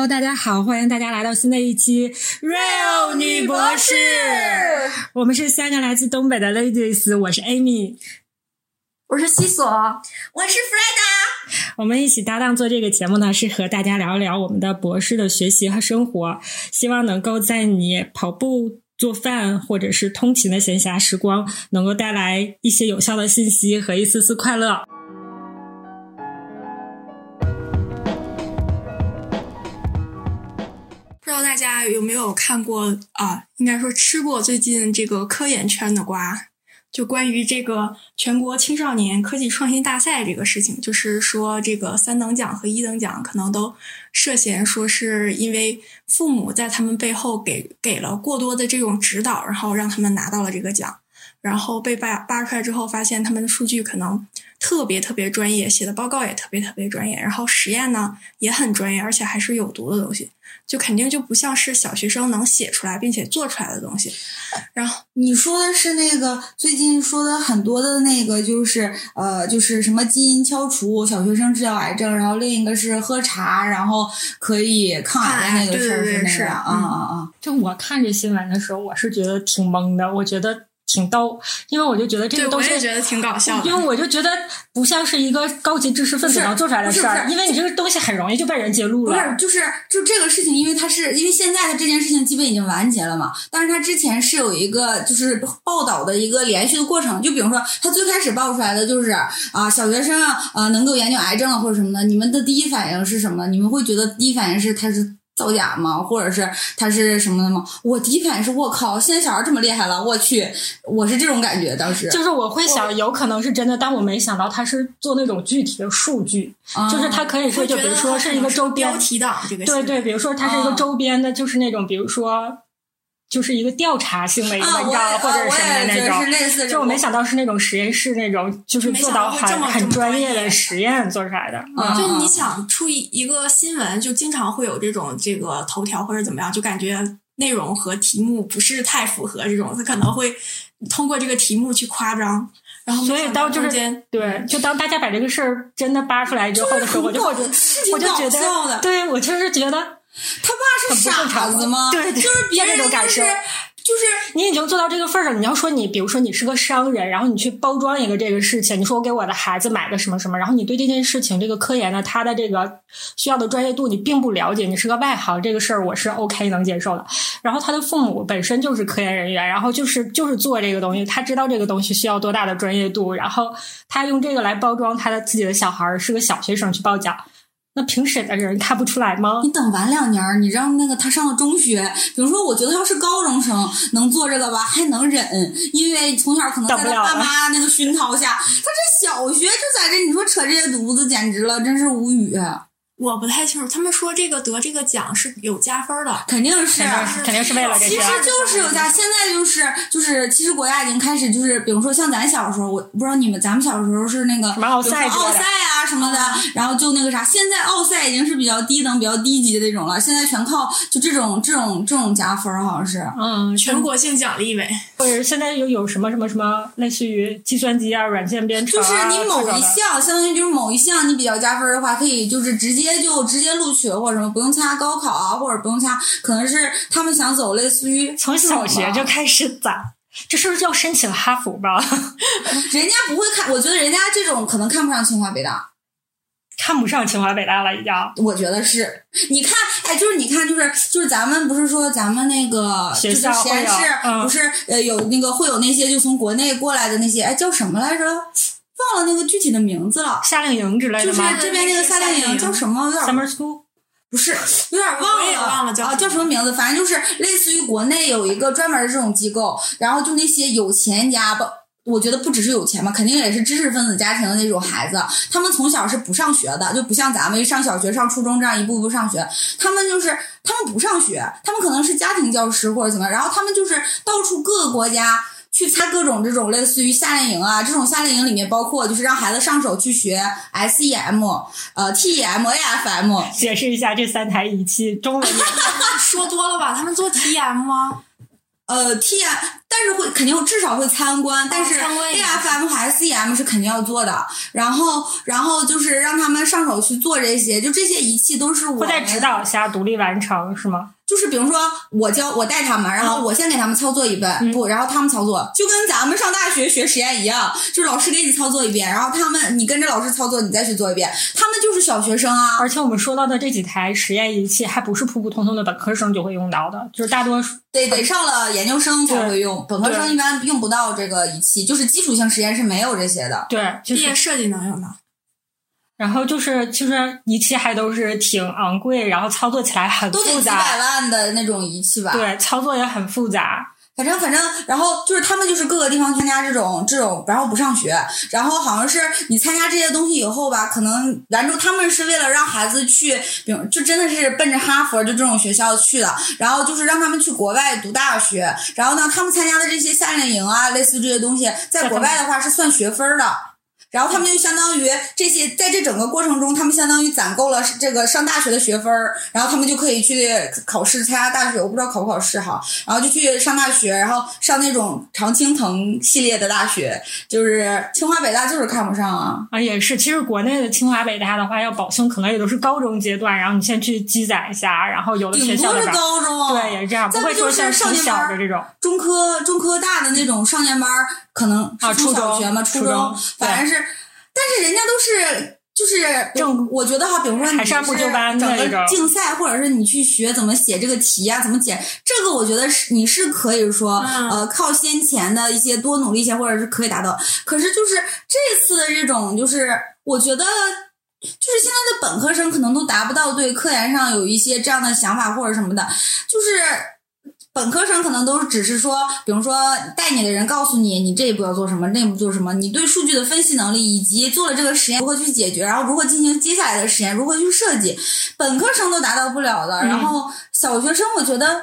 Hello，大家好，欢迎大家来到新的一期 Real 女博士。我们是三个来自东北的 ladies，我是 Amy，我是西索，我是 Freda。我们一起搭档做这个节目呢，是和大家聊一聊我们的博士的学习和生活，希望能够在你跑步、做饭或者是通勤的闲暇时光，能够带来一些有效的信息和一丝丝快乐。大家有没有看过啊？应该说吃过最近这个科研圈的瓜，就关于这个全国青少年科技创新大赛这个事情，就是说这个三等奖和一等奖可能都涉嫌说是因为父母在他们背后给给了过多的这种指导，然后让他们拿到了这个奖，然后被扒扒出来之后，发现他们的数据可能特别特别专业，写的报告也特别特别专业，然后实验呢也很专业，而且还是有毒的东西。就肯定就不像是小学生能写出来并且做出来的东西。然后 你说的是那个最近说的很多的那个，就是呃，就是什么基因敲除，小学生治疗癌症，然后另一个是喝茶，然后可以抗癌的那个事儿是那个啊啊啊！就我看这新闻的时候，我是觉得挺懵的，我觉得。挺逗，因为我就觉得这个东西，我也觉得挺搞笑。因为我就觉得不像是一个高级知识分子能做出来的事儿，因为你这个东西很容易就被人揭露了。不是，就是就这个事情，因为它是因为现在的这件事情基本已经完结了嘛，但是它之前是有一个就是报道的一个连续的过程，就比如说他最开始爆出来的就是啊小学生啊能够研究癌症或者什么的，你们的第一反应是什么？你们会觉得第一反应是他是。造假吗？或者是他是什么的吗？我第一反应是我靠，现在小孩这么厉害了，我去，我是这种感觉。当时就是我会想，有可能是真的，但我没想到他是做那种具体的数据，就是他可以说，就比如说是一个周边标题党这个，对对，比如说它是一个周边的，就是那种，比如说。就是一个调查性的一个文章，或者什么的那种，就我没想到是那种实验室那种，就是做到很很专业的实验做出来的。就你想出一一个新闻，就经常会有这种这个头条或者怎么样，就感觉内容和题目不是太符合这种，他可能会通过这个题目去夸张。然后所以当就是对，就当大家把这个事儿真的扒出来之后的时候，我就 我就我就觉得，对我就是觉得。他爸是傻子吗？对，就是别人那种感受，就是你已经做到这个份儿上。你要说你，比如说你是个商人，然后你去包装一个这个事情，你说我给我的孩子买个什么什么，然后你对这件事情这个科研的他的这个需要的专业度你并不了解，你是个外行，这个事儿我是 OK 能接受的。然后他的父母本身就是科研人员，然后就是就是做这个东西，他知道这个东西需要多大的专业度，然后他用这个来包装他的自己的小孩是个小学生去报奖。那评审的人看不出来吗？你等晚两年，你让那个他上了中学，比如说，我觉得要是高中生能做这个吧，还能忍，因为从小可能在他爸妈那个熏陶下，他这小学就在这，你说扯这些犊子，简直了，真是无语。我不太清楚，他们说这个得这个奖是有加分的，肯定是，肯定是为了这其实就是有加，现在就是就是，其实国家已经开始就是，比如说像咱小时候，我不知道你们，咱们小时候是那个什么奥赛奥赛啊什么的，然后就那个啥，现在奥赛已经是比较低等、比较低级的那种了，现在全靠就这种这种这种加分，好像是，嗯，全国性奖励呗，或者现在有有什么什么什么，类似于计算机啊、软件编程啊，就是你某一项，相当于就是某一项你比较加分的话，可以就是直接。就直接录取了或者什么，不用参加高考啊，或者不用参加，可能是他们想走类似于从小学就开始攒，这是不是要申请哈佛吧？人家不会看，我觉得人家这种可能看不上清华北大，看不上清华北大了已经。我觉得是，你看，哎，就是你看，就是就是咱们不是说咱们那个学校实验室不是呃有那个会有那些就从国内过来的那些，哎叫什么来着？忘了那个具体的名字了，夏令营之类的吗？就是这边那个夏令营叫什么？有点 summer school，不是，有点忘了，忘了叫啊，叫什么名字？反正就是类似于国内有一个专门的这种机构，然后就那些有钱家吧，我觉得不只是有钱嘛，肯定也是知识分子家庭的那种孩子，他们从小是不上学的，就不像咱们上小学、上初中这样一步步上学，他们就是他们不上学，他们可能是家庭教师或者怎么，然后他们就是到处各个国家。去参各种这种类似于夏令营啊，这种夏令营里面包括就是让孩子上手去学 SEM，呃 TEM，AFM。解释一下这三台仪器中文。说多了吧？他们做 TM 吗？呃，TM，但是是会肯定至少会参观，但是 AFM 和 SEM 是肯定要做的。然后，然后就是让他们上手去做这些，就这些仪器都是我在指导下独立完成是吗？就是比如说我教我带他们，然后我先给他们操作一遍，嗯不，然后他们操作，就跟咱们上大学学实验一样，就是老师给你操作一遍，然后他们你跟着老师操作，你再去做一遍，他们就是小学生啊。而且我们说到的这几台实验仪器，还不是普普通通的本科生就会用到的，就是大多数得得上了研究生才会用，本科生一般用不到这个仪器，就是基础性实验是没有这些的。对，就是毕业设计能用到。然后就是其实仪器还都是挺昂贵，然后操作起来很都得复几百杂，万的那种仪器吧？，对，操作也很复杂。反正反正，然后就是他们就是各个地方参加这种这种，然后不上学，然后好像是你参加这些东西以后吧，可能兰州他们是为了让孩子去，比如就真的是奔着哈佛就这种学校去的，然后就是让他们去国外读大学，然后呢，他们参加的这些夏令营啊，类似这些东西，在国外的话是算学分儿的。然后他们就相当于这些，在这整个过程中，他们相当于攒够了这个上大学的学分儿，然后他们就可以去考试参加大学。我不知道考不考试哈，然后就去上大学，然后上那种常青藤系列的大学，就是清华北大就是看不上啊。啊，也是。其实国内的清华北大的话，要保送可能也都是高中阶段，然后你先去积攒一下，然后有的学校的吧，高中，啊对，也是这样，不再会说就是像挺少年班的这种。中科中科大的那种少年班儿，可能是啊初中小学嘛，初初中反正是，但是人家都是。就是正我觉得哈，比如说你还是整个竞赛，或者是你去学怎么写这个题啊，怎么解，这个我觉得是你是可以说、嗯呃靠先前的一些多努力一些，或者是可以达到。可是就是这次的这种，就是我觉得就是现在的本科生可能都达不到对科研上有一些这样的想法或者什么的，就是本科生可能都只是说，比如说带你的人告诉你，你这一步要做什么，那一步做什么，你对数据的分析能力以及做了这个实验如何去解决，然后如何进行接下来的实验，如何去设计，本科生都达到不了的。嗯然后小学生，我觉得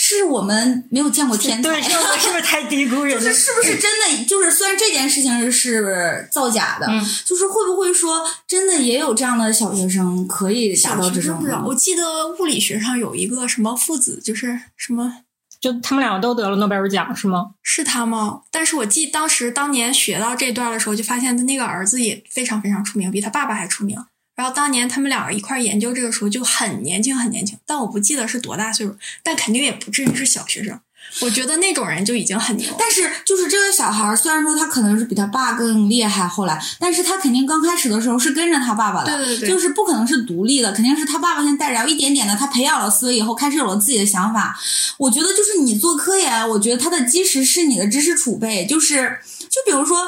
是我们没有见过天才。对，这个是不是太低估人了？就是是不是真的？就是虽然这件事情是造假的，嗯就是会不会说真的也有这样的小学生可以达到这种我记得物理学上有一个什么父子，就是什么就他们两个都得了诺贝尔奖是吗？是他吗？但是我记当时当年学到这段的时候，就发现他那个儿子也非常非常出名，比他爸爸还出名。然后当年他们两个一块儿研究这个时候就很年轻很年轻，但我不记得是多大岁数，但肯定也不至于是小学生。我觉得那种人就已经很牛。但是就是这个小孩儿，虽然说他可能是比他爸更厉害，后来，但是他肯定刚开始的时候是跟着他爸爸的，对对对就是不可能是独立的，肯定是他爸爸先带着，然后一点点的他培养了思维以后，开始有了自己的想法。我觉得就是你做科研，我觉得他的基石是你的知识储备，就是就比如说。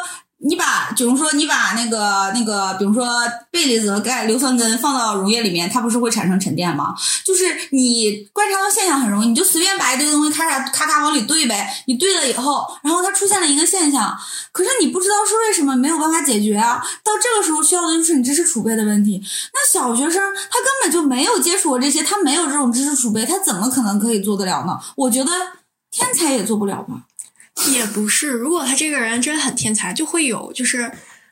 你把，比如说你把那个那个，比如说钡离子和钙硫酸根放到溶液里面，它不是会产生沉淀吗？就是你观察到现象很容易，你就随便把一堆东西咔嚓咔咔往里兑呗。你兑了以后，然后它出现了一个现象，可是你不知道是为什么，没有办法解决啊。到这个时候需要的就是你知识储备的问题。那小学生他根本就没有接触过这些，他没有这种知识储备，他怎么可能可以做得了呢？我觉得天才也做不了吧。也不是，如果他这个人真很天才，就会有就是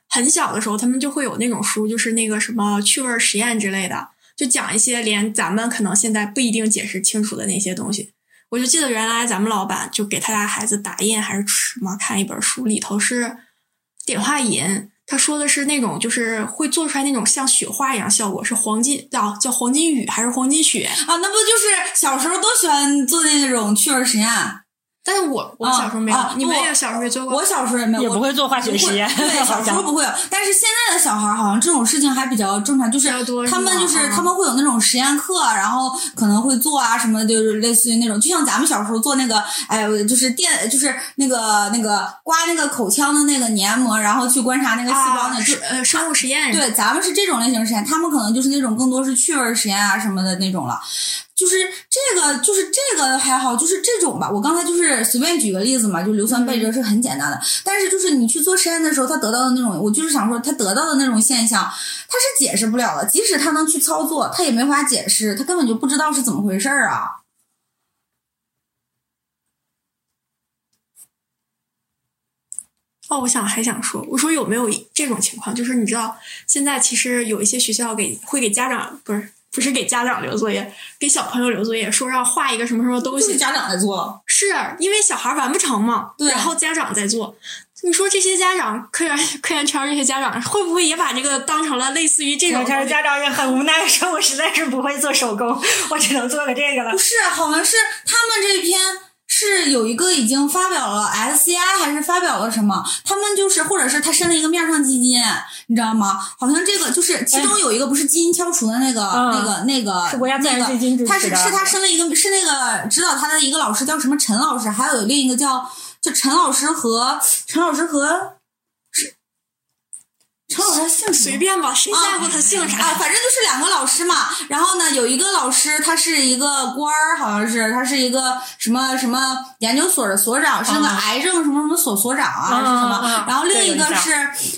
很小的时候，他们就会有那种书，就是那个什么趣味实验之类的，就讲一些连咱们可能现在不一定解释清楚的那些东西。我就记得原来咱们老板就给他家孩子打印还是什么看一本书，里头是碘化银，他说的是那种就是会做出来那种像雪花一样效果，是黄金叫叫黄金雨还是黄金雪？啊，那不就是小时候都喜欢做那种趣味实验？但是我我小时候没有，啊我你们也小时候也做过？我小时候也没有，也我不会做化学实验，对，小时候不会有，但是现在的小孩儿好像这种事情还比较正常，就是他们就是他们会有那种实验课，然后可能会做啊什么，就是类似于那种，就像咱们小时候做那个，哎，就是电，就是那个那个刮那个口腔的那个黏膜，然后去观察那个细胞，那啊，就是呃生物实验。对，咱们是这种类型实验，他们可能就是那种更多是趣味实验啊什么的那种了。就是这个，就是这个还好，就是这种吧。我刚才就是随便举个例子嘛，就硫酸钡这是很简单的。但是就是你去做实验的时候，他得到的那种，我就是想说，他得到的那种现象，他是解释不了的。即使他能去操作，他也没法解释，他根本就不知道是怎么回事儿啊。哦，我想还想说，我说有没有这种情况？就是你知道，现在其实有一些学校给会给家长不是不是给家长留作业，给小朋友留作业，说让画一个什么什么东西，是家长在做，是因为小孩完不成嘛，对然后家长在做。你说这些家长，科研科研圈这些家长会不会也把这个当成了类似于这种我？这家长也很无奈，说我实在是不会做手工，我只能做个这个了不。是，好像是他们这篇是有一个已经发表了 SCI 还是发表了什么？他们就是或者是他申了一个面上基金，你知道吗？好像这个就是其中有一个不是基因敲除的那个、嗯那个那个是国家自然那个他是是他申了一个是那个指导他的一个老师叫什么陈老师，还有另一个叫就陈老师和陈老师和是陈老师他姓？随便吧，谁在乎他姓啥？啊，反正就是两个老师嘛。然后呢，有一个老师他是一个官儿，好像是他是一个什么什么研究所的所长，是那个啊癌症什么什么所所长啊，啊是什么？然后另一个是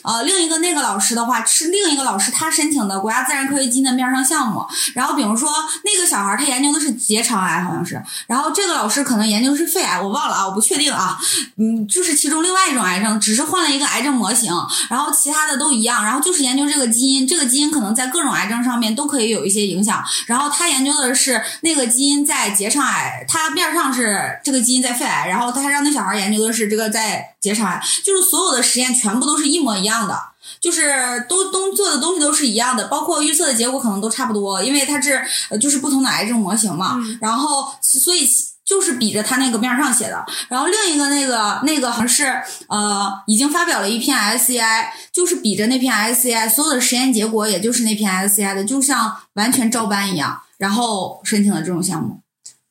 呃，另一个那个老师的话是另一个老师他申请的国家自然科学基金的面上项目。然后比如说那个小孩儿他研究的是结肠癌，好像是，然后这个老师可能研究的是肺癌，我忘了啊，我不确定啊。嗯，就是其中另外一种癌症，只是换了一个癌症模型，然后其他的都一样，然后就是研究这个基因，这个基因可能在各种癌症上面都可以有一些影响。然后他研究的是那个基因在结肠癌，他面上是这个基因在肺癌，然后他让那小孩研究的是这个在结肠癌，就是所有的实验全部都是一模一样的。就是都都做的东西都是一样的，包括预测的结果可能都差不多，因为它是呃就是不同的癌症模型嘛。嗯然后所以就是比着他那个面上写的。然后另一个那个那个好像是呃已经发表了一篇 SCI，就是比着那篇 SCI 所有的实验结果，也就是那篇 SCI 的，就像完全照搬一样，然后申请了这种项目。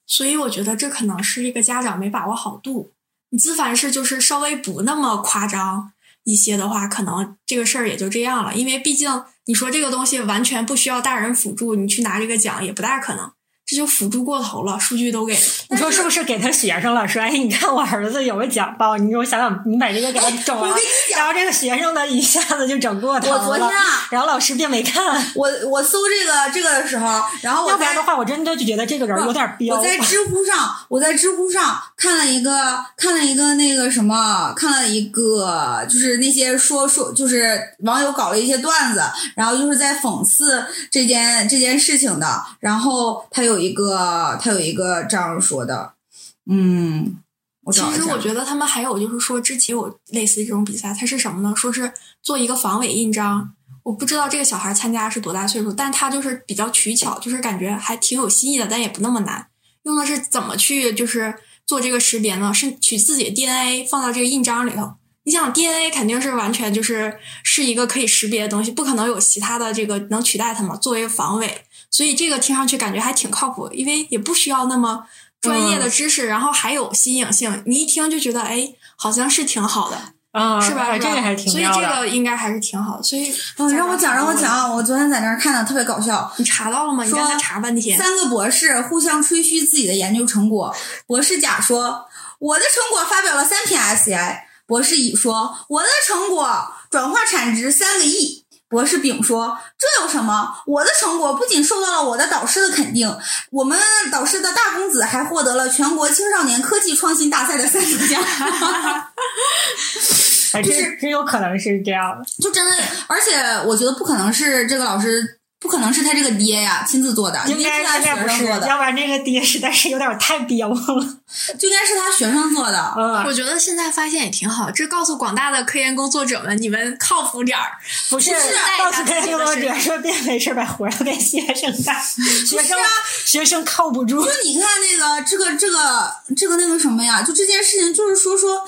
所以我觉得这可能是一个家长没把握好度。你自凡是就是稍微不那么夸张一些的话，可能这个事儿也就这样了。因为毕竟你说这个东西完全不需要大人辅助，你去拿这个奖也不大可能。这就辅助过头了，数据都给了。你说是不是给他学生了？说哎，你看我儿子有个奖报，你说我想想，你把这个给他整完然后这个学生呢一下子就整过头我昨天了，啊，然后老师并没看，我我搜这个这个的时候，然后要不然的话，我真的就觉得这个人有点彪。我在知乎上，我在知乎上看了一个看了一个那个什么，看了一个就是那些说说就是网友搞了一些段子，然后就是在讽刺这件这件事情的。然后他有一个他有一个这样说的，嗯，其，实我觉得他们还有就是说，之前有类似这种比赛，它是什么呢？说是做一个防伪印章。我不知道这个小孩参加是多大岁数，但他就是比较取巧，就是感觉还挺有新意的，但也不那么难。用的是怎么去就是做这个识别呢？是取自己的 DNA 放到这个印章里头。你想 DNA 肯定是完全就是是一个可以识别的东西，不可能有其他的这个能取代它嘛，作为防伪。所以这个听上去感觉还挺靠谱，因为也不需要那么专业的知识，然后还有新颖性，你一听就觉得哎，好像是挺好的，啊，是吧？哎是吧这个还挺所以。这个应该还是挺好的。所以嗯，让我讲让我讲，我昨天在那儿看的特别搞笑，你查到了吗？你说让他查半天。三个博士互相吹嘘自己的研究成果。博士甲说：“我的成果发表了三篇 SCI。”博士乙说：“我的成果转化产值三个亿。”博士丙说：“这有什么？我的成果不仅受到了我的导师的肯定，我们导师的大公子还获得了全国青少年科技创新大赛的三等奖。哎，这真有可能是这样的。就真的，而且我觉得不可能是这个老师，不可能是他这个爹呀亲自做的，应该是他应该不是，学生做的，要不然这个爹实在是有点太彪了。就应该是他学生做的。嗯，我觉得现在发现也挺好，这告诉广大的科研工作者们，你们靠谱点儿。不是不是告诉科研工作者说别没事把活儿给学生干，学生学生靠不住。就你看那个这个这个这个那个什么呀，就这件事情，就是说说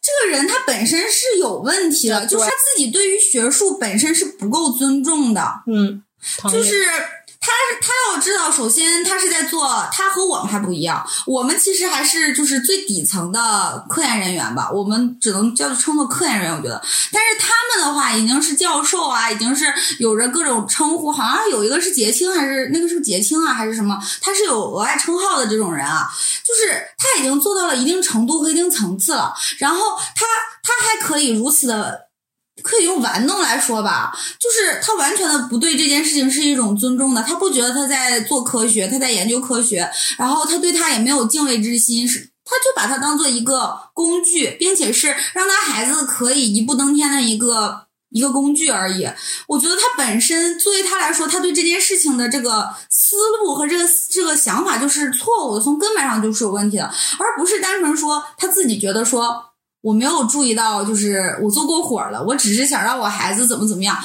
这个人他本身是有问题的，就是他自己对于学术本身是不够尊重的，嗯，就是。他他要知道，首先他是在做，他和我们还不一样。我们其实还是就是最底层的科研人员吧，我们只能叫称作科研人员。我觉得，但是他们的话已经是教授啊，已经是有着各种称呼，好像有一个是杰青还是那个是杰青啊，还是什么？他是有额外称号的这种人啊，就是他已经做到了一定程度和一定层次了，然后他他还可以如此的。可以用玩弄来说吧，就是他完全的不对这件事情是一种尊重的，他不觉得他在做科学，他在研究科学，然后他对他也没有敬畏之心，是他就把它当做一个工具，并且是让他孩子可以一步登天的一个一个工具而已。我觉得他本身作为他来说，他对这件事情的这个思路和这个这个想法就是错误的，从根本上就是有问题的，而不是单纯说他自己觉得说我没有注意到，就是我做过火了，我只是想让我孩子怎么怎么样，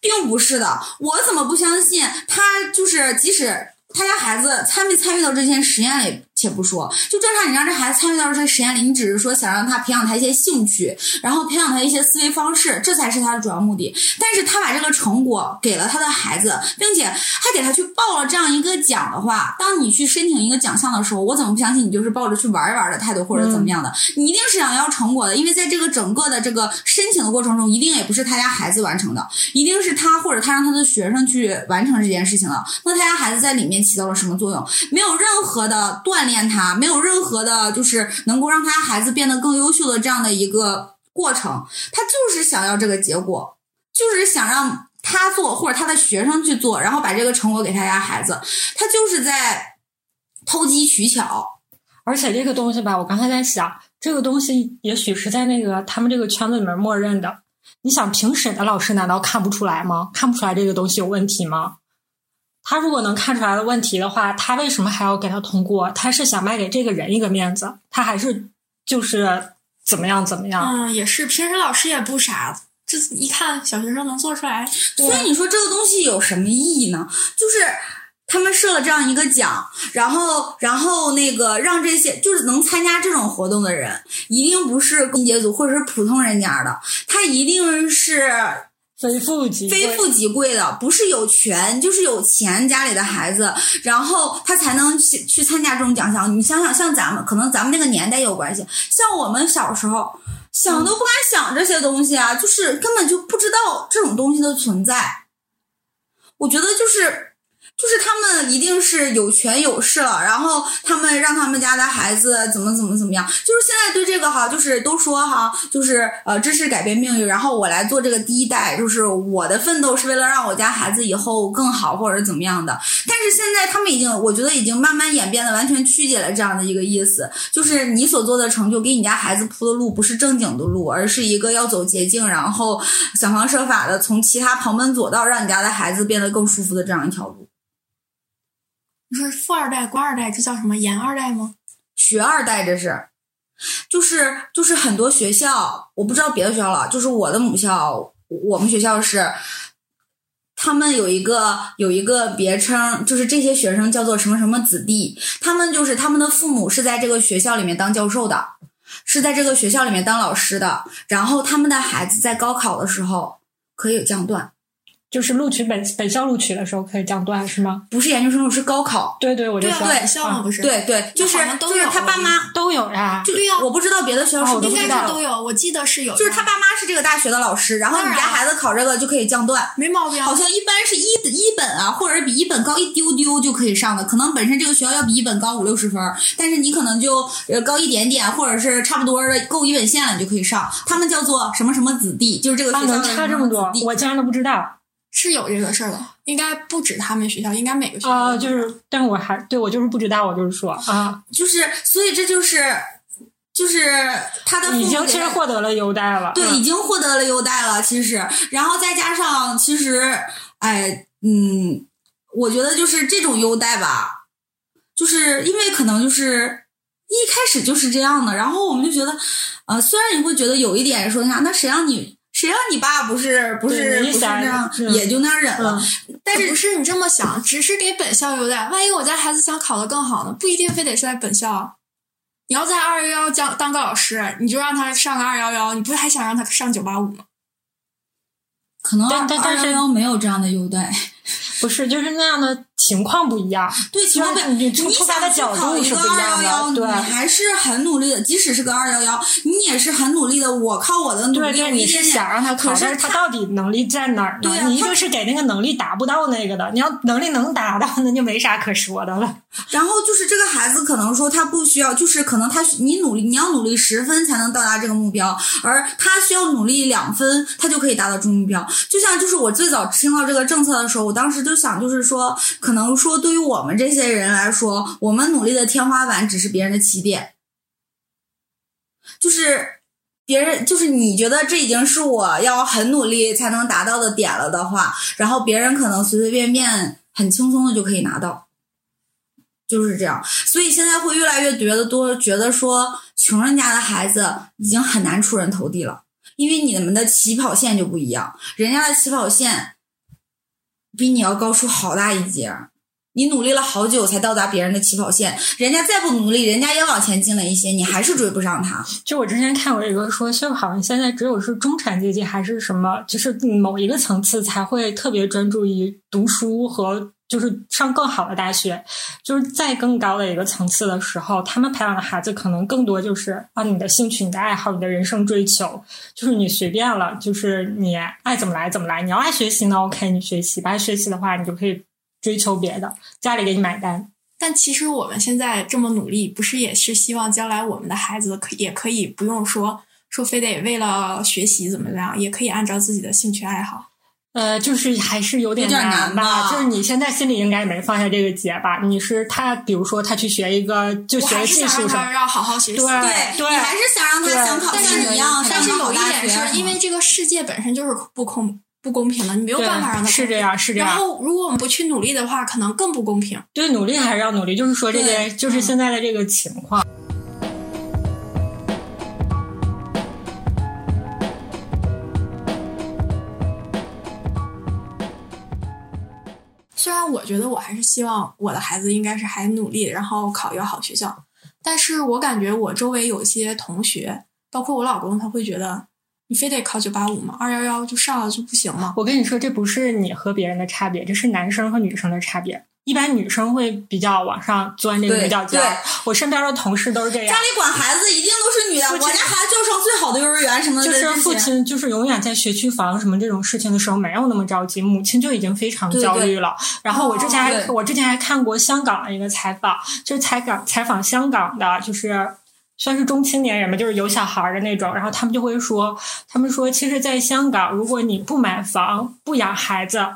并不是的。我怎么不相信他就是即使他家孩子参没参与到这件实验里？且不说，就正常，你让这孩子参与到这个实验里，你只是说想让他培养他一些兴趣，然后培养他一些思维方式，这才是他的主要目的。但是他把这个成果给了他的孩子，并且还给他去报了这样一个奖的话，当你去申请一个奖项的时候，我怎么不相信你就是抱着去玩一玩的态度或者怎么样的？你一定是想要成果的，因为在这个整个的这个申请的过程中，一定也不是他家孩子完成的，一定是他或者他让他的学生去完成这件事情的。那他家孩子在里面起到了什么作用？没有任何的锻炼。练他没有任何的，就是能够让他孩子变得更优秀的这样的一个过程，他就是想要这个结果，就是想让他做或者他的学生去做，然后把这个成果给他家孩子，他就是在偷机取巧。而且这个东西吧，我刚才在想，这个东西也许是在那个他们这个圈子里面默认的。你想评审的老师难道看不出来吗？看不出来这个东西有问题吗？他如果能看出来的问题的话，他为什么还要给他通过？他是想卖给这个人一个面子，他还是就是怎么样怎么样？嗯，也是，平时老师也不傻，这一看小学生能做出来，所以你说这个东西有什么意义呢？就是他们设了这样一个奖，然后然后那个让这些就是能参加这种活动的人，一定不是工阶组或者是普通人家的，他一定是。非富即非富即贵的，不是有权就是有钱家里的孩子，然后他才能去去参加这种奖项。你想想，像咱们，可能咱们那个年代有关系。像我们小时候，想都不敢想这些东西啊，就是根本就不知道这种东西的存在。我觉得就是。就是他们一定是有权有势了，然后他们让他们家的孩子怎么怎么怎么样。就是现在对这个哈，就是都说哈，就是呃，知识改变命运。然后我来做这个第一代，就是我的奋斗是为了让我家孩子以后更好，或者怎么样的。但是现在他们已经，我觉得已经慢慢演变的完全曲解了这样的一个意思，就是你所做的成就，给你家孩子铺的路不是正经的路，而是一个要走捷径，然后想方设法的从其他旁门左道让你家的孩子变得更舒服的这样一条路。你说富二代、官二代，这叫什么严二代吗？学二代，这是，就是就是很多学校，我不知道别的学校了，就是我的母校，我们学校是，他们有一个有一个别称，就是这些学生叫做什么什么子弟，他们就是他们的父母是在这个学校里面当教授的，是在这个学校里面当老师的，然后他们的孩子在高考的时候可以有降段。就是录取本本校录取的时候可以降段是吗？不是研究生录，是高考。对对，我就说对校吗？不是，对对，就是就是他爸妈都有呀。对呀，我不知道别的学校是不应该是都有，我记得是有。就是他爸妈是这个大学的老师，然后你家孩子考这个就可以降段，没毛病。好像一般是一一本啊，或者是比一本高一丢丢就可以上的，可能本身这个学校要比一本高五六十分，但是你可能就呃高一点点，或者是差不多的够一本线了，你就可以上。他们叫做什么什么子弟，就是这个学校差这么多，我竟然都不知道。是有这个事儿的，应该不止他们学校，应该每个学校啊，就是，但我还对我就是不知道，我就是说啊，就是，所以这就是，就是他的已经其实获得了优待了，对，已经获得了优待了，其实，然后再加上，其实，哎，嗯，我觉得就是这种优待吧，就是因为可能就是一开始就是这样的，然后我们就觉得，呃，虽然你会觉得有一点说啥，那谁让你。谁让你爸不是不是不是那样，也就那样忍了。但是不是你这么想，只是给本校优待。万一我家孩子想考的更好呢？不一定非得是在本校。你要在二幺幺当当个老师，你就让他上个二幺幺，你不是还想让他上九八五吗？可能二二幺幺没有这样的优待。不是，就是那样的情况不一样。对，情况不，你出发的角度是不一样的。对，你还是很努力的，即使是个二幺幺，你也是很努力的。我靠我的努力，你是想让他考，但是他到底能力在哪儿呢？你一个是给那个能力达不到那个的，你要能力能达到，那就没啥可说的了。然后就是这个孩子可能说他不需要，就是可能他你努力，你要努力十分才能到达这个目标，而他需要努力两分，他就可以达到这个目标。就像就是我最早听到这个政策的时候，我当时。就想，就是说，可能能说，对于我们这些人来说，我们努力的天花板只是别人的起点。就是别人就是你觉得这已经是我要很努力才能达到的点了的话，然后别人可能随随便便很轻松的就可以拿到，就是这样。所以现在会越来越觉得多，觉得说穷人家的孩子已经很难出人头地了，因为你们的起跑线就不一样，人家的起跑线比你要高出好大一截。你努力了好久才到达别人的起跑线，人家再不努力，人家也往前进了一些，你还是追不上他。就我之前看过一个说，就好像现在只有是中产阶级还是什么，就是某一个层次才会特别专注于读书和就是上更好的大学，就是在更高的一个层次的时候，他们培养的孩子可能更多就是啊你的兴趣、你的爱好、你的人生追求，就是你随便了，就是你爱怎么来怎么来。你要爱学习呢，OK，你学习；不爱学习的话，你就可以。追求别的，家里给你买单。但其实我们现在这么努力，不是也是希望将来我们的孩子可也可以不用说说非得为了学习怎么样，也可以按照自己的兴趣爱好。呃，就是还是有点难吧。就是你现在心里应该没放下这个结吧？你是他，比如说他去学一个，就学技术上，要好好学习。对对，你还是想让他想考像你一样但是有一点是因为这个世界本身就是不公。不公平的，你没有办法让他是这样，是这样。然后，如果我们不去努力的话，可能更不公平。对，努力还是要努力，就是说这些，就是现在的这个情况。虽然我觉得我还是希望我的孩子应该是还努力，然后考一个好学校，但是我感觉我周围有些同学，包括我老公，他会觉得。你非得考九八五吗？二幺幺就上了就不行吗？我跟你说，这不是你和别人的差别，这是男生和女生的差别。一般女生会比较往上钻这个女角尖。我身边的同事都是这样。家里管孩子一定都是女的。我家孩子就上最好的幼儿园什么的。就是父亲就是永远在学区房什么这种事情的时候没有那么着急，母亲就已经非常焦虑了。然后我之前还我之前还看过香港的一个采访，就是采访采访香港的，就是。算是中青年人吧，就是有小孩的那种，然后他们就会说，他们说，其实，在香港，如果你不买房、不养孩子，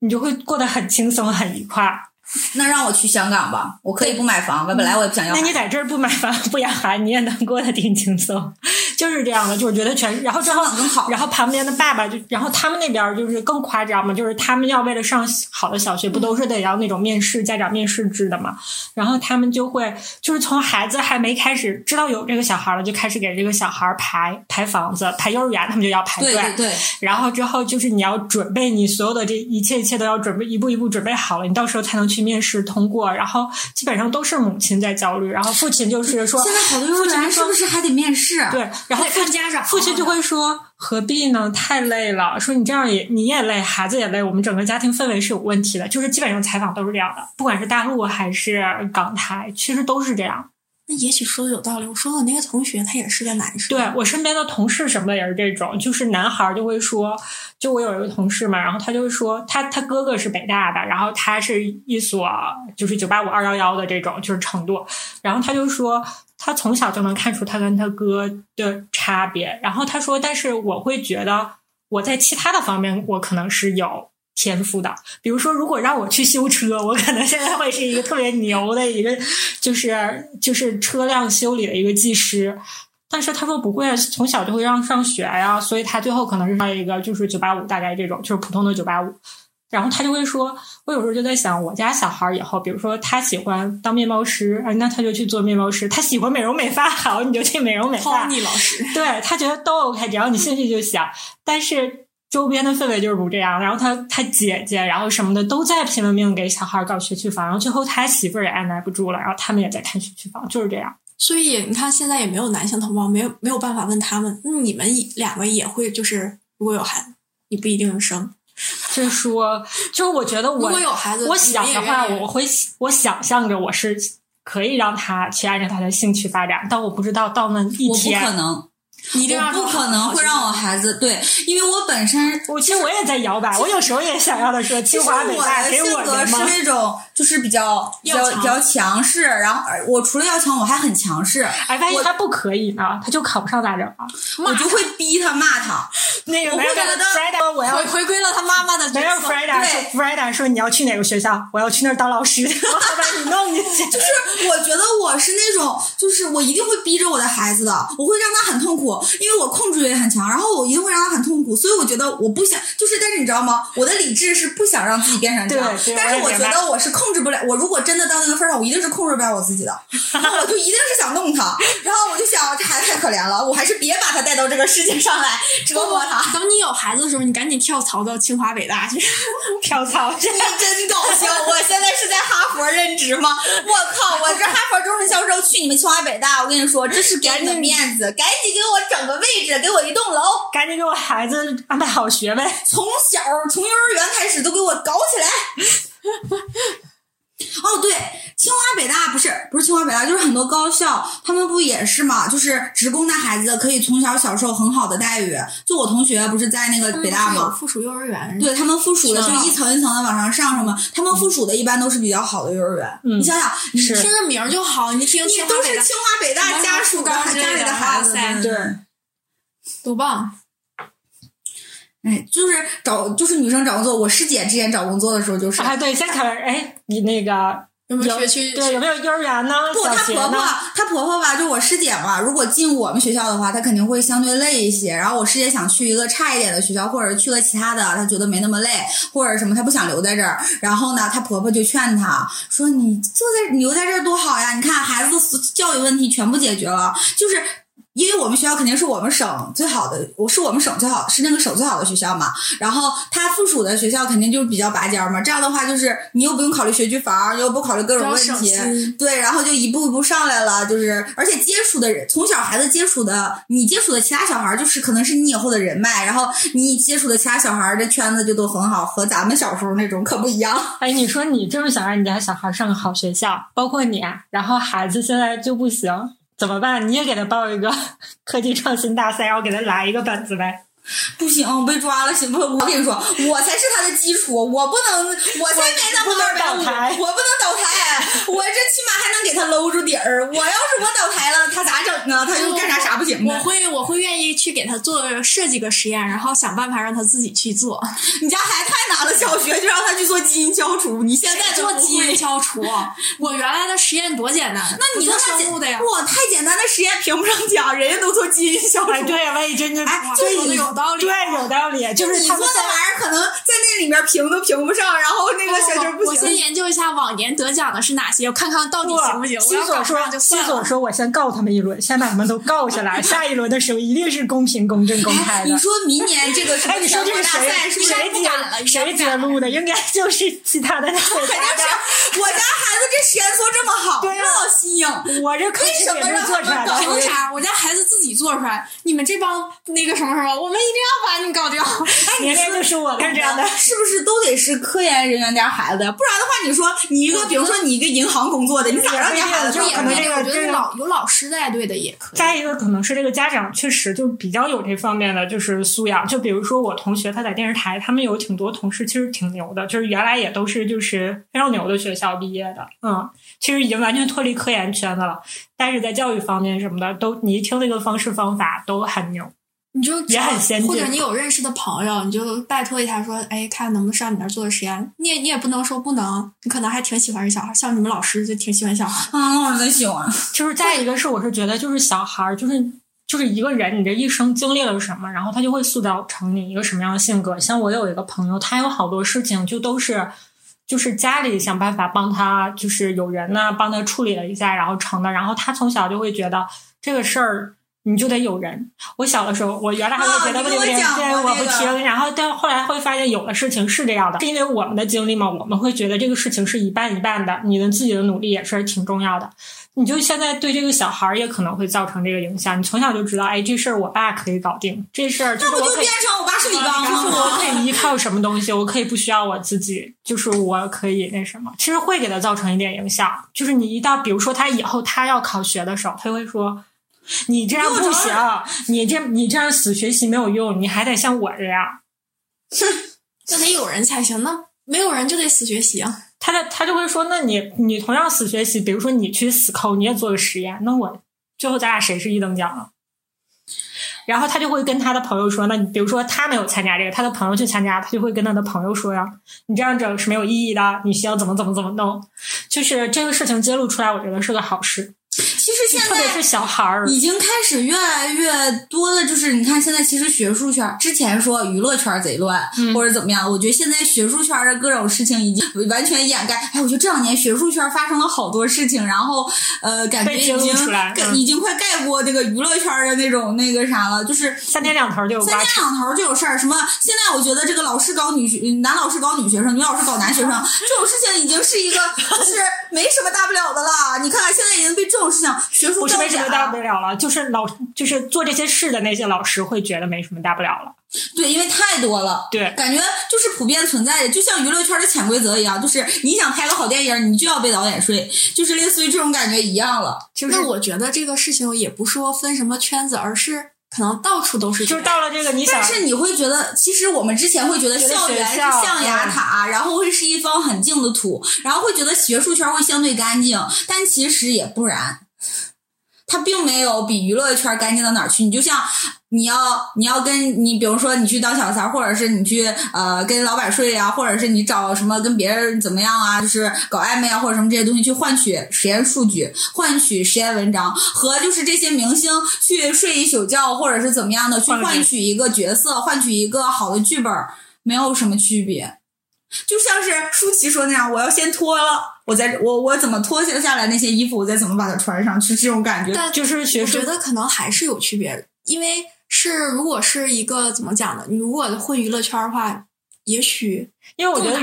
你就会过得很轻松、很愉快。那让我去香港吧，我可以不买房，我本来我也不想要。那你在这儿不买房不养孩，你也能过得挺轻松，就是这样的。就是觉得全，然后之后，然后旁边的爸爸就，然后他们那边就是更夸张嘛，就是他们要为了上好的小学，不都是得要那种面试家长面试制的嘛？然后他们就会就是从孩子还没开始知道有这个小孩了，就开始给这个小孩排排房子、排幼儿园，他们就要排队。对对。然后之后就是你要准备你所有的这一切一切都要准备一步一步准备好了，你到时候才能去。面试通过，然后基本上都是母亲在焦虑，然后父亲就是说，现在好多幼儿园是不是还得面试？对，然后看家长，父亲就会说何必呢？太累了，说你这样也你也累，孩子也累，我们整个家庭氛围是有问题的。就是基本上采访都是这样的，不管是大陆还是港台，其实都是这样。那也许说的有道理。我说我那个同学，他也是个男生。对我身边的同事什么的也是这种，就是男孩就会说，就我有一个同事嘛，然后他就会说，他他哥哥是北大的，然后他是一所就是九八五二幺幺的这种就是程度，然后他就说，他从小就能看出他跟他哥的差别，然后他说，但是我会觉得我在其他的方面我可能是有。天赋的，比如说，如果让我去修车，我可能现在会是一个特别牛的一个，就是就是车辆修理的一个技师。但是他说不会，从小就会让上学呀，所以他最后可能是上一个就是九八五，大概这种就是普通的九八五。然后他就会说，我有时候就在想，我家小孩以后，比如说他喜欢当面包师，那他就去做面包师；他喜欢美容美发，好，你就去美容美发。老师，对他觉得都 OK，只要你兴趣就行。但是。周边的氛围就是不这样，然后他他姐姐，然后什么的都在拼了命给小孩搞学区房，然后最后他媳妇儿也按耐不住了，然后他们也在看学区房，就是这样。所以你看，现在也没有男性同胞，没有没有办法问他们，那你们两个也会就是如果有孩子，你不一定生。就是说，就是我觉得我如果有孩子，我想的话，我会我想象着我是可以让他去按照他的兴趣发展，但我不知道到那一天，不可能。你不可能会让我孩子对，因为我本身，我其实我也在摇摆，我有时候也想要的说清华北大给我的是那种就是比较比较比较强势，然后我除了要强，我还很强势。哎，万一他不可以呢？他就考不上咋整啊？我就会逼他骂他，那个没有我会觉得，Frida，我要回回归了他妈妈的角没有。Frida 说，Frida 说你要去哪个学校？我要去那儿当老师，我好把你弄进去。就是我觉得我是那种，就是我一定会逼着我的孩子的，我会让他很痛苦，因为我控制欲也很强，然后我一定会让他很痛苦，所以我觉得我不想，就是但是你知道吗？我的理智是不想让自己变成这样但是我觉得我是控制不了，我如果真的到那个份儿上，我一定是控制不了我自己的，然 后我就一定是想弄他，然后我就想这孩子太可怜了，我还是别把他带到这个世界上来折磨他。等你有孩子的时候，你赶紧跳槽到清华北大去。跳槽去。你真搞笑！我现在是在哈佛任职吗？我靠！我这哈佛终身销售去你们清华北大，我跟你说，这是给你的面子，赶紧给我整个位置，给我一栋楼，赶紧给我孩子安排好学呗。从小从幼儿园开始都给我搞起来。哦，对，清华北大不是不是清华北大，就是很多高校，他们不也是嘛？就是职工的孩子可以从小享受很好的待遇。就我同学不是在那个北大是有吗？附属幼儿园，对他们附属的，就一层一层的往上上，什么？他们附属的一般都是比较好的幼儿园。嗯你想想，你听着名儿就好，你听你清华北大都是清华北大家属的家里的孩子。多棒！哎，就是找，就是女生找工作。我师姐之前找工作的时候，就是啊，对，先看哎，你那个有没有有学区？对有没有幼儿园呢？不，她婆婆？，她婆婆吧，就我师姐嘛。如果进我们学校的话，她肯定会相对累一些。然后我师姐想去一个差一点的学校，或者去个其他的，她觉得没那么累，或者什么，她不想留在这儿。然后呢，她婆婆就劝她说：“你坐在你留在这儿多好呀！你看孩子的教育问题全部解决了，就是。”因为我们学校肯定是我们省最好的，我是我们省最好，是那个省最好的学校嘛。然后它附属的学校肯定就是比较拔尖儿嘛。这样的话，就是你又不用考虑学区房，又不考虑各种问题，对，然后就一步一步上来了，就是而且接触的人，从小孩子接触的，你接触的其他小孩儿，就是可能是你以后的人脉，然后你接触的其他小孩儿的圈子就都很好，和咱们小时候那种可不一样。哎，你说你这么想让你家小孩上个好学校，包括你，啊然后孩子现在就不行，怎么办？你也给他报一个 科技创新大赛，然后给他来一个本子呗。不行，被抓了，行不？我跟你说，我才是他的基础，我不能，我才没那么二百五，我不能倒台，我这起码还能给他搂住底儿。我要是我倒台了，他咋整啊？他就干啥啥不行呢？我会我会愿意去给他做设计个实验，然后想办法让他自己去做。你家孩子太难了，小学就让他去做基因消除，你现在做基因消除，我原来的实验多简单，那你做生物的呀。哇，太简单的实验评不上奖，人家都做基因消除。哎，对呀，万一真就哎哇就是说的有道理，对有道理，就是你他们做那玩意儿，可能在那里面评都评不上，然后那个小球我我先。研究一下往年得奖的是哪些，我看看到底行不行。我西索说西算了。索说，我先告他们一轮，先把他们都告下来，下一轮的时候一定是公平、公正、公开的你。说明年这个什哎，么你说这是谁？谁不敢了谁揭露的？应该就是其他的那肯定。是我家孩子这实验做这么好，对呀这么新颖，我这科学也是做出来的。凭啥？我家孩子自己做出来，你们这帮那个什么什么，我们一定要把你搞掉。年龄就是我是这样的。是不是都得是科研人员家孩子？不然的话，你说你一个，比如说你一个银行工作的，你咋让家孩子就上可能这个我觉得这个老有老师带队的也可以。再一个，可能是这个家长确实就比较有这方面的就是素养。就比如说我同学他在电视台，他们有挺多同事其实挺牛的，就是原来也都是就是非常牛的学校毕业的，嗯，其实已经完全脱离科研圈子了，但是在教育方面什么的都，你一听那个方式方法都很牛。你就也很先进或者你有认识的朋友，你就拜托一下说，哎，看能不能上你那儿做个实验。你也你也不能说不能，你可能还挺喜欢这小孩，像你们老师就挺喜欢小孩。啊，老师真喜欢。就是再一个是，我是觉得就是小孩儿，就是就是一个人，你这一生经历了什么，然后他就会塑造成你一个什么样的性格。像我有一个朋友，他有好多事情就都是。就是家里想办法帮他，就是有人呢帮他处理了一下，然后成的。然后他从小就会觉得这个事儿你就得有人。我小的时候，我原来还会觉得不对，我不听。然后但后来会发现，有的事情是这样的，是因为我们的经历嘛，我们会觉得这个事情是一半一半的，你的自己的努力也是挺重要的。你就现在对这个小孩儿也可能会造成这个影响。你从小就知道，哎，这事儿我爸可以搞定，这事儿就那不是我可以就变成我爸是李刚就是我？可以 依靠什么东西，我可以不需要我自己，就是我可以那什么，其实会给他造成一点影响。就是你一到，比如说他以后他要考学的时候，他就会说。你这样不行，你这你这样死学习没有用，你还得像我这样。哼那得有人才行，那没有人就得死学习啊。他的他就会说，那你你同样死学习，比如说你去死抠，你也做个实验，那我最后咱俩谁是一等奖啊？然后他就会跟他的朋友说，那你比如说他没有参加这个，他的朋友去参加，他就会跟他的朋友说呀，你这样整是没有意义的，你需要怎么怎么怎么弄，就是这个事情揭露出来，我觉得是个好事。其实现在特别是小孩儿，已经开始越来越多的，就是你看现在其实学术圈之前说娱乐圈贼乱、嗯或者怎么样，我觉得现在学术圈的各种事情已经完全掩盖。哎，我觉得这两年学术圈发生了好多事情，然后呃，感觉已经出来嗯已经快盖过这个娱乐圈的那种那个啥了，就是三天两头就有三。天两头就有事儿，什么？现在我觉得这个老师搞女学，男老师搞女学生，女老师搞男学生，这种事情已经是一个就是没什么大不了的了。你看看现在已经被这种事情学术不是没什么大不了了，就是老就是做这些事的那些老师会觉得没什么大不了了。对，因为太多了。对，感觉就是普遍存在的，就像娱乐圈的潜规则一样，就是你想拍个好电影，你就要被导演睡，就是类似于这种感觉一样了。就是那我觉得这个事情也不说分什么圈子，而是可能到处都是。就是到了这个你想但，是你会觉得，其实我们之前会觉得校园是象牙塔，然后会是一方很净的土，然后会觉得学术圈会相对干净，但其实也不然。它并没有比娱乐圈干净到哪儿去。你就像你要你要跟你，比如说你去当小三，或者是你去呃跟老板睡呀、或者是你找什么跟别人怎么样啊，就是搞暧昧啊，或者什么这些东西去换取实验数据、换取实验文章，和就是这些明星去睡一宿觉，或者是怎么样的去换取一个角色，换取一个好的剧本儿，没有什么区别。就像是舒淇说那样，我要先脱了，我在我我怎么脱下下来那些衣服，我再怎么把它穿上，是这种感觉。但就是学生我觉得可能还是有区别，因为是如果是一个怎么讲呢？你如果混娱乐圈的话，也许因为我觉得。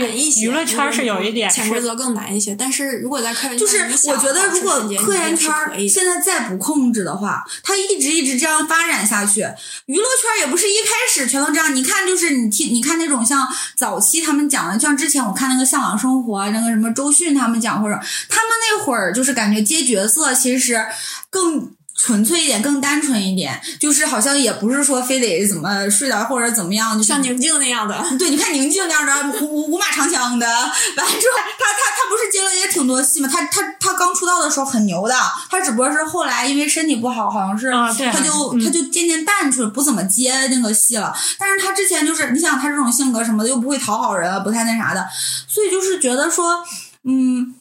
娱乐圈是有一点潜规则更难一些，但是如果在科研，就是我觉得，如果科研圈现在再不控制的话，它一直一直这样发展下去，娱乐圈儿也不是一开始全都这样。你看，就是你听，你看那种像早期他们讲的，像之前我看那个《向往生活》，那个什么周迅他们讲，或者他们那会儿就是感觉接角色其实更。纯粹一点，更单纯一点，就是好像也不是说非得怎么睡着或者怎么样，就是像宁静那样的，对，你看宁静那样的五五五马长枪的，完了之后，他他他不是接了也挺多戏嘛？他他他刚出道的时候很牛的，他只不过是后来因为身体不好，好像是、他就、嗯他就渐渐淡出了，不怎么接那个戏了。但是他之前就是，你想他这种性格什么的，又不会讨好人，啊不太那啥的，所以就是觉得说，嗯。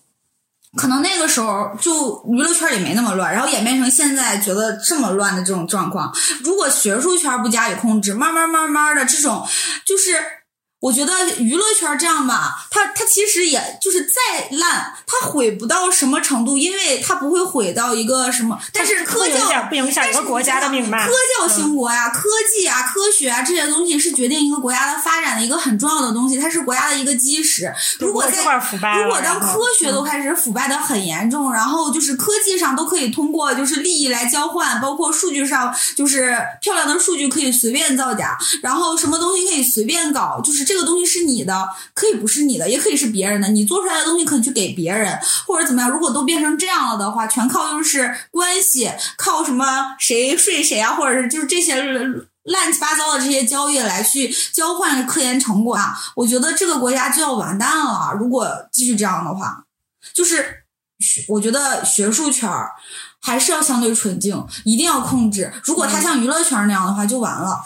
可能那个时候就娱乐圈也没那么乱，然后演变成现在觉得这么乱的这种状况。如果学术圈不加以控制，慢慢慢慢的这种，就是我觉得娱乐圈这样吧，它它其实也就是再烂，它毁不到什么程度，因为它不会毁到一个什么。但是科教不影响一个国家的命脉。科教兴国呀、科技啊、科学啊这些东西是决定一个国家的发展的一个很重要的东西，它是国家的一个基石。如果在如果当科学都开始腐败的很严重，然后就是科技上都可以通过就是利益来交换，包括数据上就是漂亮的数据可以随便造假，然后什么东西可以随便搞，就是这个东西是你的，可以不是你的，也可以是别人的，你做出来的东西可以去给别人或者怎么样。如果都变成这样了的话，全靠就是关系，靠什么谁睡谁啊，或者是就是这些。乱七八糟的这些交易来去交换科研成果啊，我觉得这个国家就要完蛋了。如果继续这样的话，就是学我觉得学术圈儿还是要相对纯净，一定要控制。如果它像娱乐圈儿那样的话，就完了。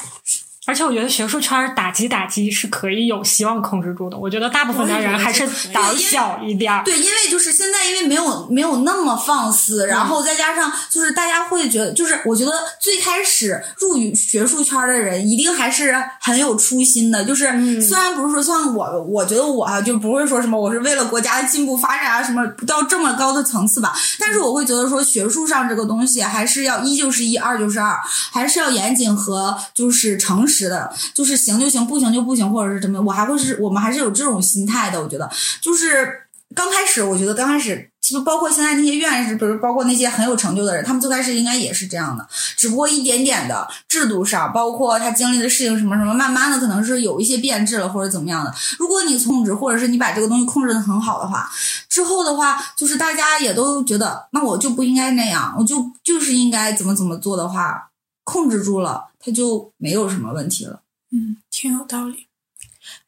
而且我觉得学术圈儿打击打击是可以有希望控制住的。我觉得大部分的人还是胆小一点儿。对，因为就是现在，因为没有没有那么放肆，然后再加上就是大家会觉得，就是我觉得最开始入语学术圈的人，一定还是很有初心的。就是虽然不是说像我，我觉得我啊就不会说什么我是为了国家的进步发展啊什么不到这么高的层次吧，但是我会觉得说学术上这个东西还是要一就是一，二就是二，还是要严谨和就是诚实的，就是行就行，不行就不行，或者是怎么样，我还会是我们还是有这种心态的。我觉得就是刚开始，我觉得刚开始。其实包括现在那些院士，比如包括那些很有成就的人，他们最开始应该也是这样的，只不过一点点的制度上，包括他经历的事情什么什么，慢慢的可能是有一些变质了或者怎么样的。如果你控制，或者是你把这个东西控制的很好的话，之后的话，就是大家也都觉得，那我就不应该那样，我就就是应该怎么怎么做的话，控制住了，它就没有什么问题了。嗯，挺有道理。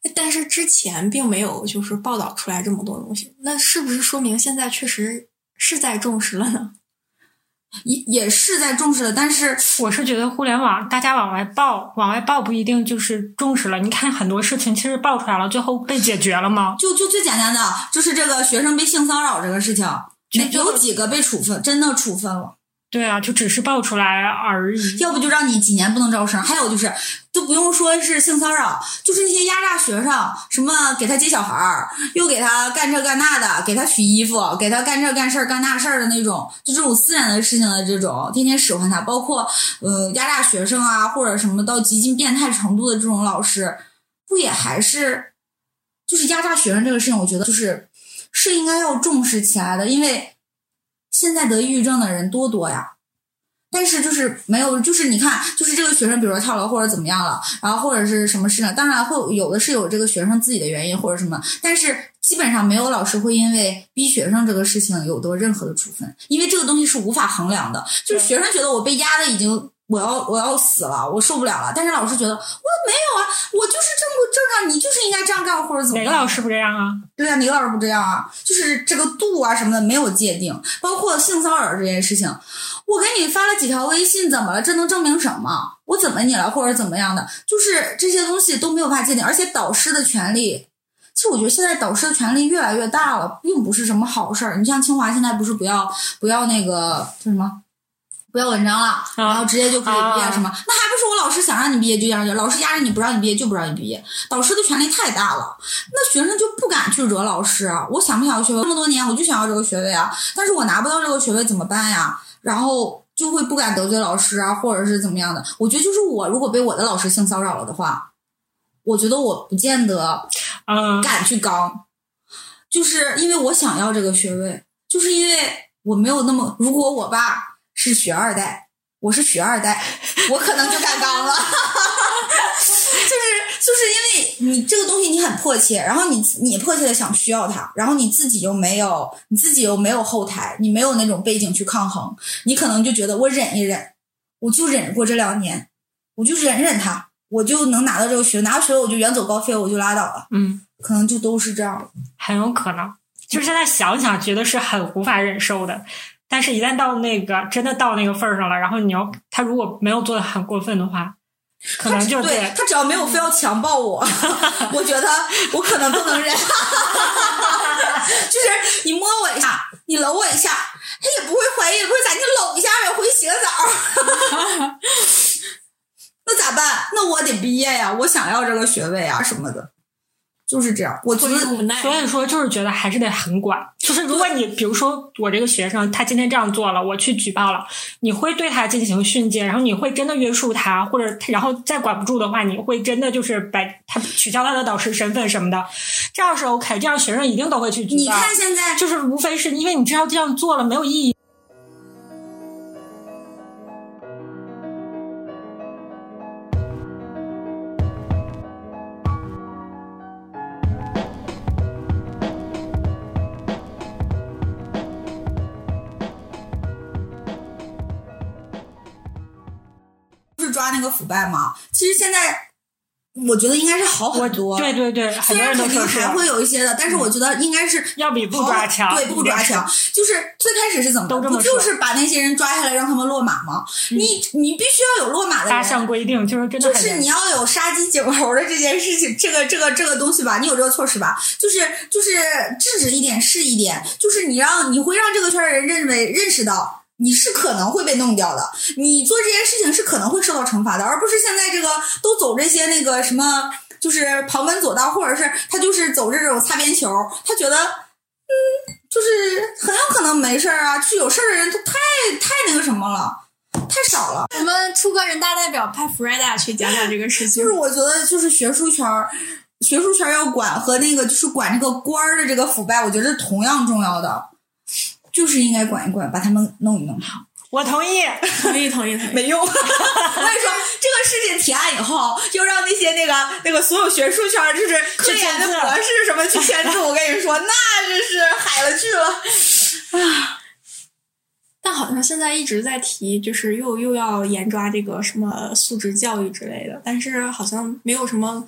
哎但是之前并没有就是报道出来这么多东西，那是不是说明现在确实是在重视了呢？也也是在重视的，但是我是觉得互联网大家往外爆，往外爆不一定就是重视了。你看很多事情其实爆出来了，最后被解决了吗？就就最简单的，就是这个学生被性骚扰这个事情，就有几个被处分，真的处分了。对啊，就只是爆出来而已。要不就让你几年不能招生，还有就是都不用说是性骚扰，就是那些压榨学生，什么给他接小孩儿，又给他干这干那的，给他取衣服，给他干这干事儿干那事儿的那种，就这种私人的事情的这种，天天使唤他，包括呃压榨学生啊，或者什么到极尽变态程度的这种老师，不也还是就是压榨学生这个事情，我觉得就是是应该要重视起来的，因为。现在得抑郁症的人多多呀，但是就是没有，就是你看，就是这个学生，比如说跳楼或者怎么样了，然后或者是什么事呢？当然会有的是有这个学生自己的原因或者什么，但是基本上没有老师会因为逼学生这个事情有多任何的处分，因为这个东西是无法衡量的。就是学生觉得我被压的已经。我要我要死了，我受不了了。但是老师觉得我没有啊，我就是正不正常，你就是应该这样干或者怎么？哪个老师不这样啊？对啊，哪个老师不这样啊？就是这个度啊什么的没有界定，包括性骚扰这件事情，我给你发了几条微信，怎么了？这能证明什么？我怎么你了或者怎么样的？就是这些东西都没有办法界定，而且导师的权利，其实我觉得现在导师的权利越来越大了，并不是什么好事儿。你像清华现在不是不要不要那个叫什么？不要文章了，然后直接就可以毕业，什么？那还不是我老师想让你毕业就让你，老师压着你不让你毕业就不让你毕业。导师的权力太大了，那学生就不敢去惹老师。我想不想要学位？这么多年我就想要这个学位啊，但是我拿不到这个学位怎么办呀？然后就会不敢得罪老师啊，或者是怎么样的？我觉得就是我如果被我的老师性骚扰了的话，我觉得我不见得敢去刚，就是因为我想要这个学位，就是因为我没有那么，如果我爸。是学二代，我是学二代，我可能就敢刚了，就是就是因为你这个东西你很迫切，然后你你迫切的想需要它，然后你自己又没有你自己又没有后台，你没有那种背景去抗衡，你可能就觉得我忍一忍，我就忍过这两年，我就忍忍它，我就能拿到这个学，拿到学位我就远走高飞，我就拉倒了，嗯，可能就都是这样，很有可能，就是现在想想觉得是很无法忍受的。但是，一旦到那个真的到那个份儿上了，然后你要他如果没有做的很过分的话，可能就对他只要没有非要强暴我，我觉得我可能都能忍。就是你摸我一下，你搂我一下，他也不会怀疑，不会咋？你搂一下呗，回去洗个澡。那咋办？那我得毕业呀，我想要这个学位啊什么的。就是这样，我觉得，所以说就是觉得还是得很管。就是如果你比如说我这个学生他今天这样做了，我去举报了，你会对他进行训诫，然后你会真的约束他，或者然后再管不住的话，你会真的就是把他取消他的导师身份什么的，这样是 OK，这样学生一定都会去举报。你看现在就是无非是因为你知道这样做了没有意义。抓那个腐败嘛，其实现在我觉得应该是好很多。对对对，虽然肯定还会有一些的，但是我觉得应该是要比不抓强。对，不抓强。就是最开始是怎么？不就是把那些人抓下来让他们落马吗？你你必须要有落马的人。大项规定就是真的。就是你要有杀鸡儆猴的这件事情，这个这个这个东西吧，你有这个措施吧？就是就是制止一点是一点，就是你让你会让这个圈的人认为认识到。你是可能会被弄掉的，你做这件事情是可能会受到惩罚的，而不是现在这个都走这些那个什么，就是旁门左道，或者是他就是走这种擦边球，他觉得，嗯，就是很有可能没事儿啊，就有事儿的人他太太那个什么了，太少了。我们出个人大代表派弗瑞达去讲讲这个事情。就是我觉得，就是学术圈儿，学术圈要管和那个就是管这个官儿的这个腐败，我觉得是同样重要的。就是应该管一管，把他们弄一弄好。我同意，同意，同意，同意。没用。我跟你说，这个事情提案以后，就让那些那个那个所有学术圈，就是科研的博士什么去签字。我跟你说，那真是海了去了。啊！但好像现在一直在提，就是又又要严抓这个什么素质教育之类的，但是好像没有什么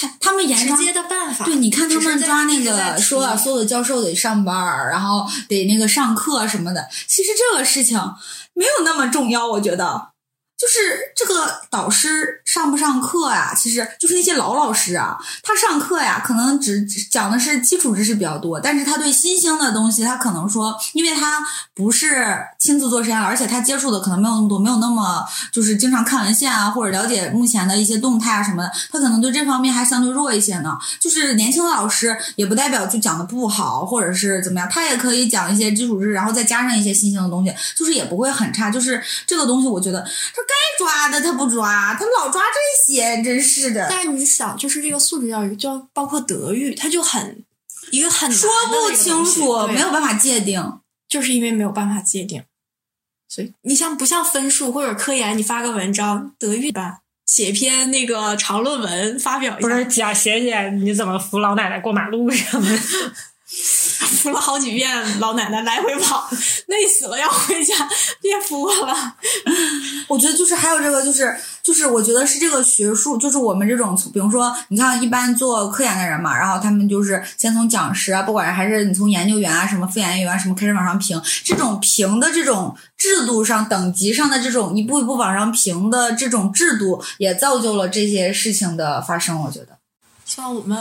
他他们严接的办法。对，你看他们抓那个说啊所有的教授得上班儿，然后得那个上课什么的。其实这个事情没有那么重要，我觉得。就是这个导师上不上课呀？其实就是那些老老师啊，他上课呀，可能只讲的是基础知识比较多，但是他对新兴的东西，他可能说，因为他不是亲自做实验，而且他接触的可能没有那么多，没有那么就是经常看文献啊，或者了解目前的一些动态啊什么的，他可能对这方面还相对弱一些呢。就是年轻的老师也不代表就讲的不好，或者是怎么样，他也可以讲一些基础知识，然后再加上一些新兴的东西，就是也不会很差。就是这个东西，我觉得他该抓的他不抓，他老抓这些，真是的。但是你想，就是这个素质教育，就包括德育，它就很一个很说不清楚，没有办法界定。就是因为没有办法界定，所以你像不像分数或者科研，你发个文章，德育吧，写一篇那个长论文发表一下，不是讲写写你怎么扶老奶奶过马路什么的。扶了好几遍，老奶奶来回跑，累死了，要回家，别扶我了。我觉得就是还有这个，就是就是我觉得是这个学术，就是我们这种，比如说你看一般做科研的人嘛，然后他们就是先从讲师啊，不管还是你从研究员啊、什么副研究员啊什么开始往上评，这种评的这种制度上、等级上的这种一步一步往上评的这种制度，也造就了这些事情的发生。我觉得。希望我们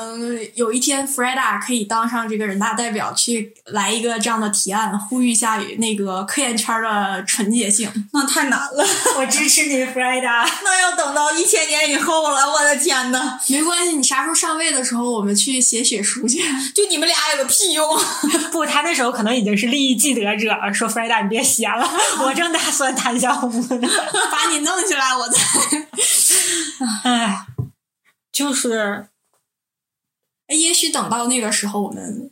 有一天 Freda 可以当上这个人大代表，去来一个这样的提案，呼吁一下那个科研圈的纯洁性。那太难了，我支持你，Freda。那要等到一千年以后了，我的天呐，没关系，你啥时候上位的时候，我们去写血书去。就你们俩有个屁用！不，他那时候可能已经是利益既得者了，说 Freda 你别写了，我正打算谈项目呢。把你弄起来，我再。哎，就是哎也许等到那个时候，我们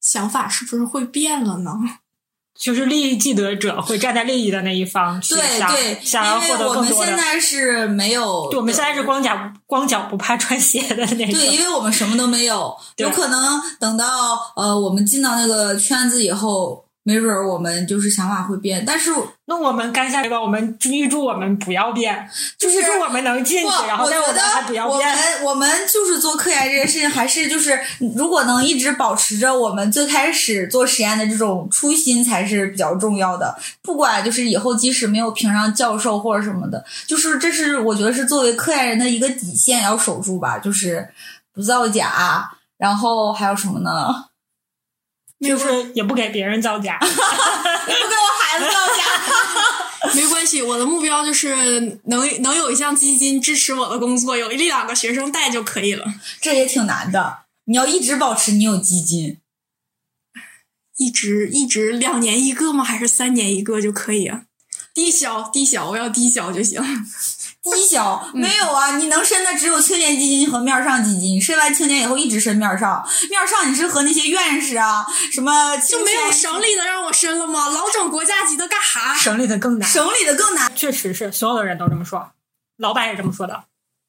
想法是不是会变了呢？就是利益既得者会站在利益的那一方去想对对，想要获因为我得更多的。们现在是没有，对，我们现在是光脚光脚不怕穿鞋的那种。对，因为我们什么都没有，有可能等到呃我们进到那个圈子以后，没准儿我们就是想法会变，但是那我们干下来吧，我们预祝我们不要变，就是祝我们能进，去，然后我觉但我们还不得我要变。们我们就是做科研这件事情，还是就是如果能一直保持着我们最开始做实验的这种初心，才是比较重要的。不管就是以后即使没有评上教授或者什么的，就是这是我觉得是作为科研人的一个底线要守住吧，就是不造假，然后还有什么呢？就是也不给别人造假，不给我孩子造假。没关系，我的目标就是能能有一项基金支持我的工作，有一两个学生带就可以了。这也挺难的。你要一直保持你有基金，一直一直两年一个吗？还是三年一个就可以啊？低消低消，我要低消就行。低消没有啊，你能申的只有青年基金和面儿上基金。申完青年以后一直申面儿上，面儿上你是和那些院士啊什么就没有省里的让我申了吗？老整国家级的干哈？省里的更难。省里的更难。确实是，所有的人都这么说，老板也这么说的，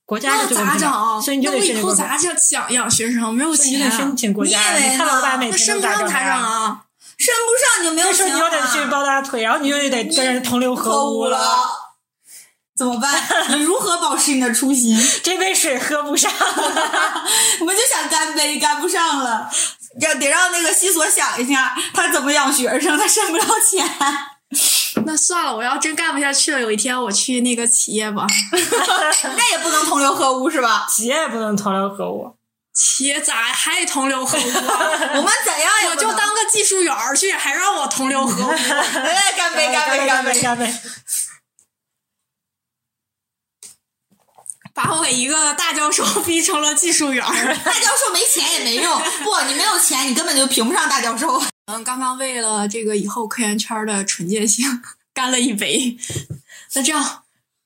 国家那咋整？所以你就那我以得申请国家后咋想养养学生？没有钱、申请国家。你以为你看老板呢每天那申不都咋整呀？上咋整啊？申不上你就没有这时候钱你又得去，抱大腿，然后你又得跟人同流合污了。怎么办？你如何保持你的初心？这杯水喝不上，我们就想干杯，干不上了，要得让那个西索想一下，他怎么养学生，他挣不了钱。那算了，我要真干不下去了，有一天我去那个企业吧。那也不能同流合污是吧？企业也不能同流合污。企业咋还同流合污啊？我们怎样也我就当个技术员去，还让我同流合污？哎，干杯，干杯，干杯！干杯！把我一个大教授 逼成了技术员儿。大教授没钱也没用，不，你没有钱，你根本就评不上大教授。嗯，刚刚为了这个以后科研圈的纯洁性干了一杯，那这样，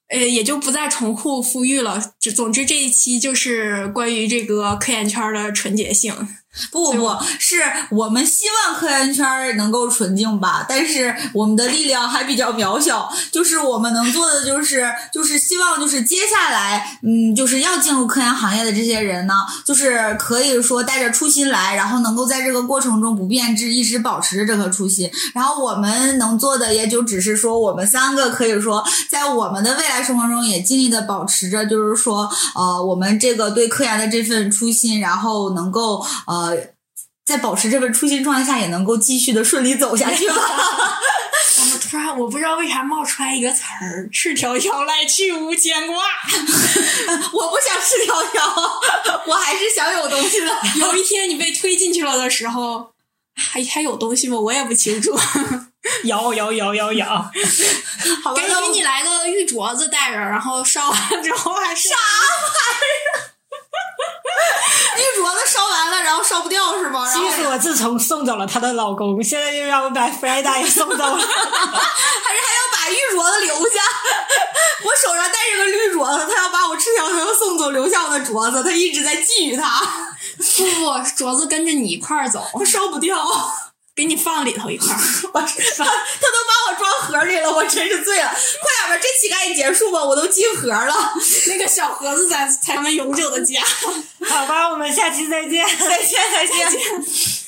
呃，也就不再重复呼吁了。就总之这一期就是关于这个科研圈的纯洁性。不不不，是我们希望科研圈儿能够纯净吧，但是我们的力量还比较渺小。就是我们能做的，就是就是希望，就是接下来，嗯，就是要进入科研行业的这些人呢，就是可以说带着初心来，然后能够在这个过程中不变质，一直保持着这颗初心。然后我们能做的，也就只是说，我们三个可以说，在我们的未来生活中也尽力的保持着，就是说，呃，我们这个对科研的这份初心，然后能够呃。在保持这份初心状态下，也能够继续的顺利走下去吧。我们突然我不知道为啥冒出来一个词儿“赤条条来去无牵挂”，我不想赤条条，我还是想有东西的。有一天你被推进去了的时候，还还有东西吗？我也不清楚。有有有有有，好吧，给给你来个玉镯子戴着，然后烧完之后还是啥玩意儿？玉镯子烧完了，然后烧不掉是吗？然后其实我自从送走了她的老公，现在又要把弗莱达也送走了。还是还要把玉镯子留下。我手上戴着个绿镯子，他要把我赤条条送走，留下我的镯子，他一直在觊觎他，不不，镯子跟着你一块儿走，它烧不掉。给你放里头一块儿。我他他都把我装盒里了，我真是醉了！快点吧，这期赶紧结束吧，我都进盒了。那个小盒子咱才他们永久的家。好吧，我们下期再见。再见，再见。